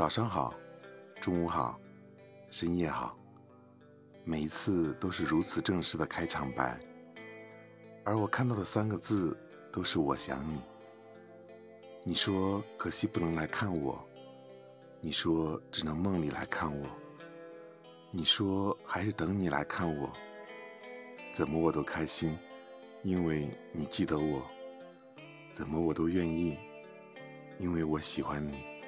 早上好中午好深夜好。每一次都是如此正式的开场白而我看到的三个字都是我想你。你说可惜不能来看我你说只能梦里来看我你说还是等你来看我怎么我都开心因为你记得我怎么我都愿意因为我喜欢你。